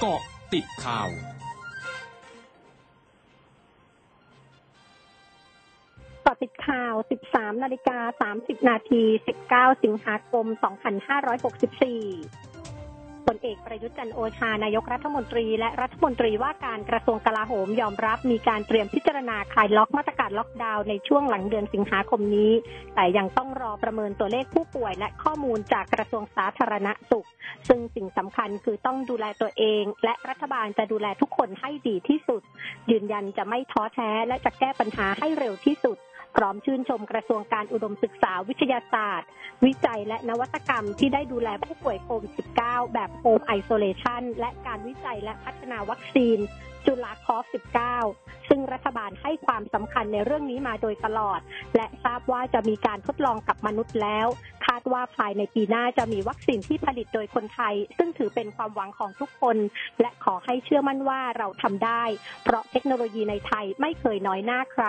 เกาะติดข่าวกาะติดข่าว 13 นาฬิกา 30 นาที 19 สิงหาคม 2564 ผลเอกประยุทธ์จันโอชานายกรัฐมนตรี และรัฐมนตรีว่าการกระทรวงกลาโหมยอมรับมีการเตรียมพิจารณาคลายล็อกมาตรการล็อกดาวน์ในช่วงหลังเดือนสิงหาคมนี้ แต่ยังต้องรอประเมินตัวเลขผู้ป่วย และข้อมูลจากกระทรวงสาธารณสุข ซึ่งสิ่งสำคัญคือต้องดูแลตัวเอง และรัฐบาลจะดูแลทุกคนให้ดีที่สุด ยืนยันจะไม่ท้อแท้และจะแก้ปัญหาให้เร็วที่สุด พร้อมชื่นชมกระทรวงการอุดมศึกษาวิทยาศาสตร์ วิจัยและนวัตกรรมที่ได้ดูแลผู้ป่วยโควิด -19 แบบโฮมไอโซเลชันและการวิจัยและพัฒนาวัคซีน จุลาคอฟ19 ซึ่งรัฐบาลให้ความสำคัญในเรื่องนี้มาโดยตลอด และทราบว่าจะมีการทดลองกับมนุษย์แล้ว คาดว่าภายในปีหน้าจะมีวัคซีนที่ผลิตโดยคนไทย ซึ่งถือเป็นความหวังของทุกคน และขอให้เชื่อมั่นว่าเราทำได้ เพราะเทคโนโลยีในไทยไม่เคยน้อยหน้าใคร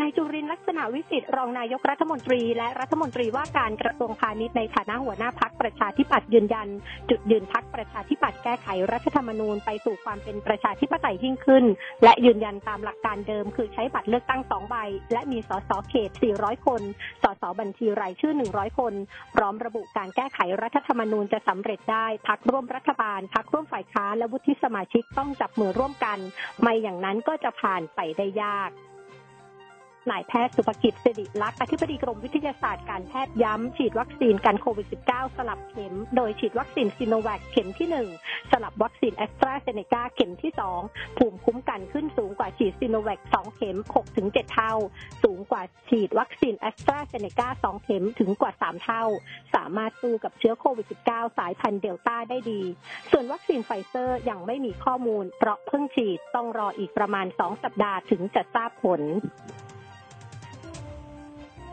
นายจุรินลักษณะวิสิทธิ์รองนายกรัฐมนตรี และรัฐมนตรีว่าการกระทรวงพาณิชย์ในฐานะหัวหน้าพักประชาธิปัตย์ยืนยัน จุดยืนพักประชาธิปัตย์แก้ไขรัฐธรรมนูญไปสู่ความเป็นประชาธิปไตยยิ่งขึ้น และยืนยันตามหลักการเดิม คือใช้บัตรเลือกตั้งสองใบ และมีสสเขต 400 คน สสบัญชีรายชื่อ 100 คน พร้อมระบุการแก้ไขรัฐธรรมนูญจะสำเร็จได้พรรคร่วมรัฐบาลพรรคร่วมฝ่ายค้านและวุฒิสมาชิกต้องจับมือร่วมกัน ไม่อย่างนั้นก็จะผ่านไปได้ยาก นายแพทย์สุภกิจสิริลักษ์อธิบดีกรมวิทยาศาสตร์การแพทย์ย้ำฉีดวัคซีนกันโควิด -19 สลับเข็ม โดยฉีดวัคซีนซีโนแวคเข็มที่ 1 สลับวัคซีนแอสตราเซเนกาเข็มที่ 2 ภูมิคุ้มกันขึ้นสูงกว่าฉีดซีโนแวค2เข็ม 6-7 เท่า สูงกว่าฉีดวัคซีนแอสตราเซเนกา2เข็มถึงกว่า 3 เท่า สามารถสู้กับเชื้อโควิด -19 สายพันธุ์เดลต้าได้ดี ส่วนวัคซีนไฟเซอร์ยังไม่มีข้อมูล เพราะเพิ่งฉีดต้องรออีกประมาณ 2 สัปดาห์ถึงจะทราบผล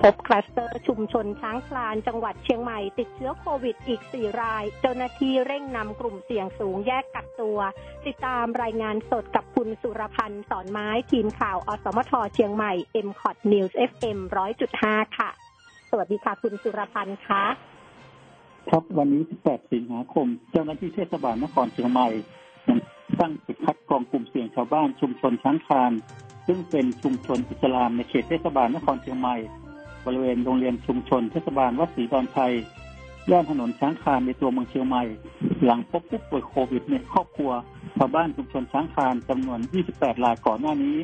พบคลัสเตอร์ชุมชนช้างคลานจังหวัดเชียงใหม่ ติดเชื้อโควิดอีก 4 ราย เจ้าหน้าที่เร่งนำกลุ่มเสี่ยงสูงแยกกักตัว ติดตามรายงานสดกับคุณสุรพันธ์สอนไม้ทีมข่าวอสมทเชียงใหม่ m c o t News FM 100.5 ค่ะ สวัสดีค่ะคุณสุรพันธ์คะครับวันนี้ 18 สิงหาคม เจ้าหน้าที่เทศบาลนครเชียงใหม่ตั้งจุดคัดกรองกลุ่มเสี่ยงชาวบ้านชุมชนช้างคลานซึ่งเป็นชุมชนอิสลามในเขตเทศบาลนครเชียงใหม่ บริเวณโรงเรียนชุมชนเทศบาลวัดศรีดอนชัยย่านถนนช้างคานในตัวเมืองเชียงใหม่ หลังพบผู้ป่วยโควิดในครอบครัวชาวบ้านชุมชนช้างคานจำนวน 28รายก่อนหน้านี้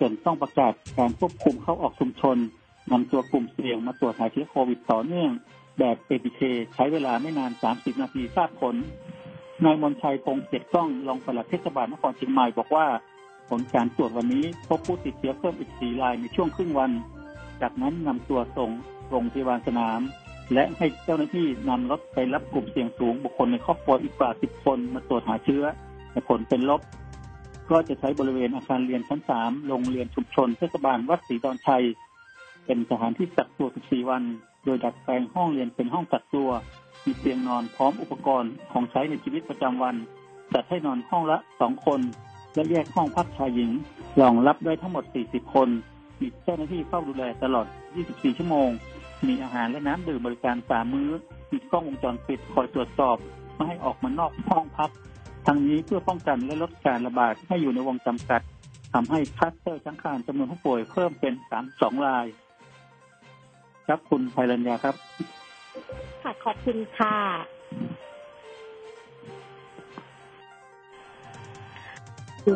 จนต้องประกาศการควบคุมเข้าออกชุมชนนำตัวกลุ่มเสี่ยงมาตรวจหาเชื้อโควิดต่อเนื่อง แบบเอ t เคใช้เวลาไม่นาน 30 นาทีทราบผลนายมนชัยพงเจ็ดกล้องรองปลัดเทศบาลนครเชียงใหม่บอกว่า ผลการตรวจวันนี้พบผู้ติดเชื้อเพิ่มอีก 4 รายในช่วงครึ่งวัน จากนั้นนำตัวส่งโรงพยาบาลสนาม และให้เจ้าหน้าที่นำรถไปรับกลุ่มเสี่ยงสูงบุคคลในครอบครัวอีกกว่าสิบคนมาตรวจหาเชื้อแต่ผลเป็นลบ ก็จะใช้บริเวณอาคารเรียนชั้นสามโรงเรียนชุมชนเทศบาลวัดศรีดอนชัย เป็นสถานที่กักตัว 14 วัน โดยดัดแปลงห้องเรียนเป็นห้องกักตัว มีเตียงนอนพร้อมอุปกรณ์ของใช้ในชีวิตประจำวันจัดให้นอนห้องละสองคน และแยกห้องพักชายหญิงรองรับได้ทั้งหมด 40 คน มีเจ้าหน้าที่เฝ้าดูแลตลอด 24 ชั่วโมง มีอาหารและน้ำดื่มบริการสามมื้อ มีกล้องวงจรปิดคอยตรวจสอบไม่ให้ออกมานอกห้องพัก ทั้งนี้เพื่อป้องกันและลดการระบาดให้อยู่ในวงจำกัดทำให้คลัสเตอร์ช้างคลานจำนวนผู้ป่วยเพิ่มเป็น 32 ราย ครับคุณไพรัญญาครับ ค่ะ ขอบคุณค่ะ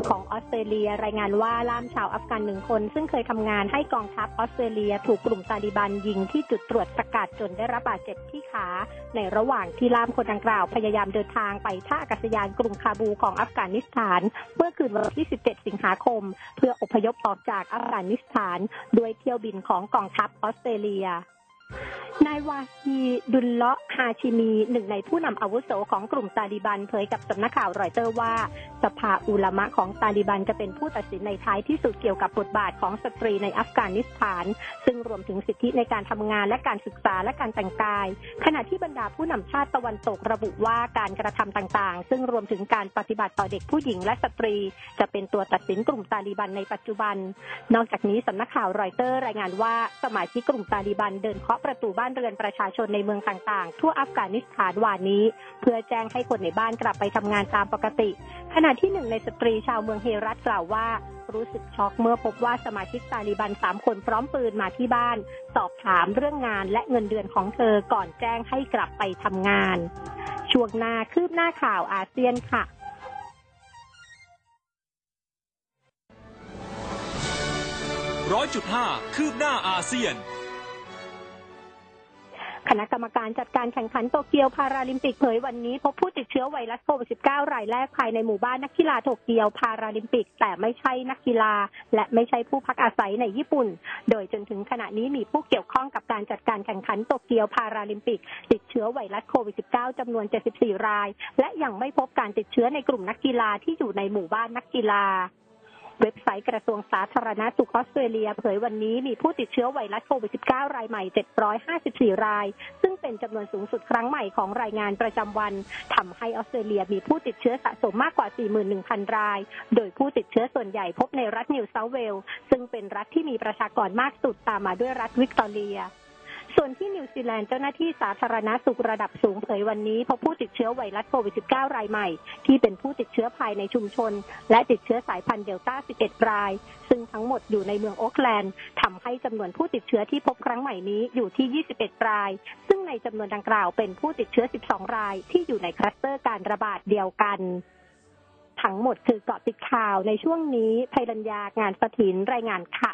ของออสเตรเลีย รายงานว่าล่ามชาวอัฟกันหนึ่งคน ซึ่งเคยทำงานให้กองทัพออสเตรเลีย ถูกกลุ่มตาลิบันยิงที่จุดตรวจสกัดจนได้รับบาดเจ็บที่ขา ในระหว่างที่ล่ามคนดังกล่าวพยายามเดินทางไปท่าอากาศยานกรุงคาบูลของอัฟกานิสถาน เมื่อคืนวันที่ 17 สิงหาคม เพื่ออพยพออกจากอัฟกานิสถาน ด้วยเที่ยวบินของกองทัพออสเตรเลีย นายวาฮีดุลเลาะฮาชิมี หนึ่งในผู้นำอาวุโสของกลุ่มตาลิบันเผยกับสำนักข่าวรอยเตอร์ว่า สภาอุลามะของตาลิบันจะเป็นผู้ตัดสินในท้ายที่สุดเกี่ยวกับบทบาทของสตรีในอัฟกานิสถาน ซึ่งรวมถึงสิทธิในการทำงานและการศึกษาและการแต่งกาย ขณะที่บรรดาผู้นำชาติตะวันตกระบุว่าการกระทำต่างๆ ซึ่งรวมถึงการปฏิบัติต่อเด็กผู้หญิงและสตรี จะเป็นตัวตัดสินกลุ่มตาลิบันในปัจจุบัน นอกจากนี้สำนักข่าวรอยเตอร์รายงานว่าสมาชิกกลุ่มตาลิบันเดินเคาะาะประตูบ้านเรือนประชาชนในเมืองต่างๆ ทั่วอัฟกานิสถานวานนี้ เพื่อแจ้งให้คนในบ้านกลับไปทำงานตามปกติ ขณะที่หนึ่งในสตรีชาวเมืองเฮรัตกล่าวว่ารู้สึกช็อกเมื่อพบว่าสมาชิกตาลีบันสามคนพร้อมปืนมาที่บ้าน สอบถามเรื่องงานและเงินเดือนของเธอก่อนแจ้งให้กลับไปทำงาน ช่วงหน้าคืบหน้าข่าวอาเซียนค่ะร้อยจุดห้าคืบหน้าอาเซียน คณะกรรมการจัดการแข่งขันโตเกียวพาราลิมปิกเผยวันนี้ พบผู้ติดเชื้อไวรัสโควิด -19 รายแรกภายในหมู่บ้านนักกีฬาโตเกียวพาราลิมปิก แต่ไม่ใช่นักกีฬา และไม่ใช่ผู้พักอาศัยในญี่ปุ่น โดยจนถึงขณะนี้มีผู้เกี่ยวข้องกับการจัดการแข่งขันโตเกียวพาราลิมปิก ติดเชื้อไวรัสโควิด -19 จำนวน 74 ราย และยังไม่พบการติดเชื้อในกลุ่มนักกีฬาที่อยู่ในหมู่บ้านนักกีฬา เว็บไซต์กระทรวงสาธารณสุขออสเตรเลีย เผยวันนี้มีผู้ติดเชื้อไวรัสโควิด -19 รายใหม่ 754 ราย ซึ่งเป็นจำนวนสูงสุดครั้งใหม่ของรายงานประจำวันทำให้ออสเตรเลียมีผู้ติดเชื้อสะสมมากกว่า 41,000 ราย โดยผู้ติดเชื้อส่วนใหญ่พบในรัฐนิวเซาท์เวลส์ซึ่งเป็นรัฐที่มีประชากรมากสุดตามมาด้วยรัฐวิกตอเรีย ส่วนที่นิวซีแลนด์เจ้าหน้าที่สาธารณสุขระดับสูงเผยวันนี้พบผู้ติดเชื้อไวรัสโควิด -19 รายใหม่ ที่เป็นผู้ติดเชื้อภายในชุมชน และติดเชื้อสายพันธุ์เดลต้า 11 ราย ซึ่งทั้งหมดอยู่ในเมืองโอ๊กแลนด์ทำให้จำนวนผู้ติดเชื้อที่พบครั้งใหม่นี้อยู่ที่ 21 ราย ซึ่งในจำนวนดังกล่าวเป็นผู้ติดเชื้อ 12 ราย ที่อยู่ในคลัสเตอร์การระบาดเดียวกันทั้งหมดคือเกาะติดข่าวในช่วงนี้ภัยรัญญางานสถินรายงานค่ะ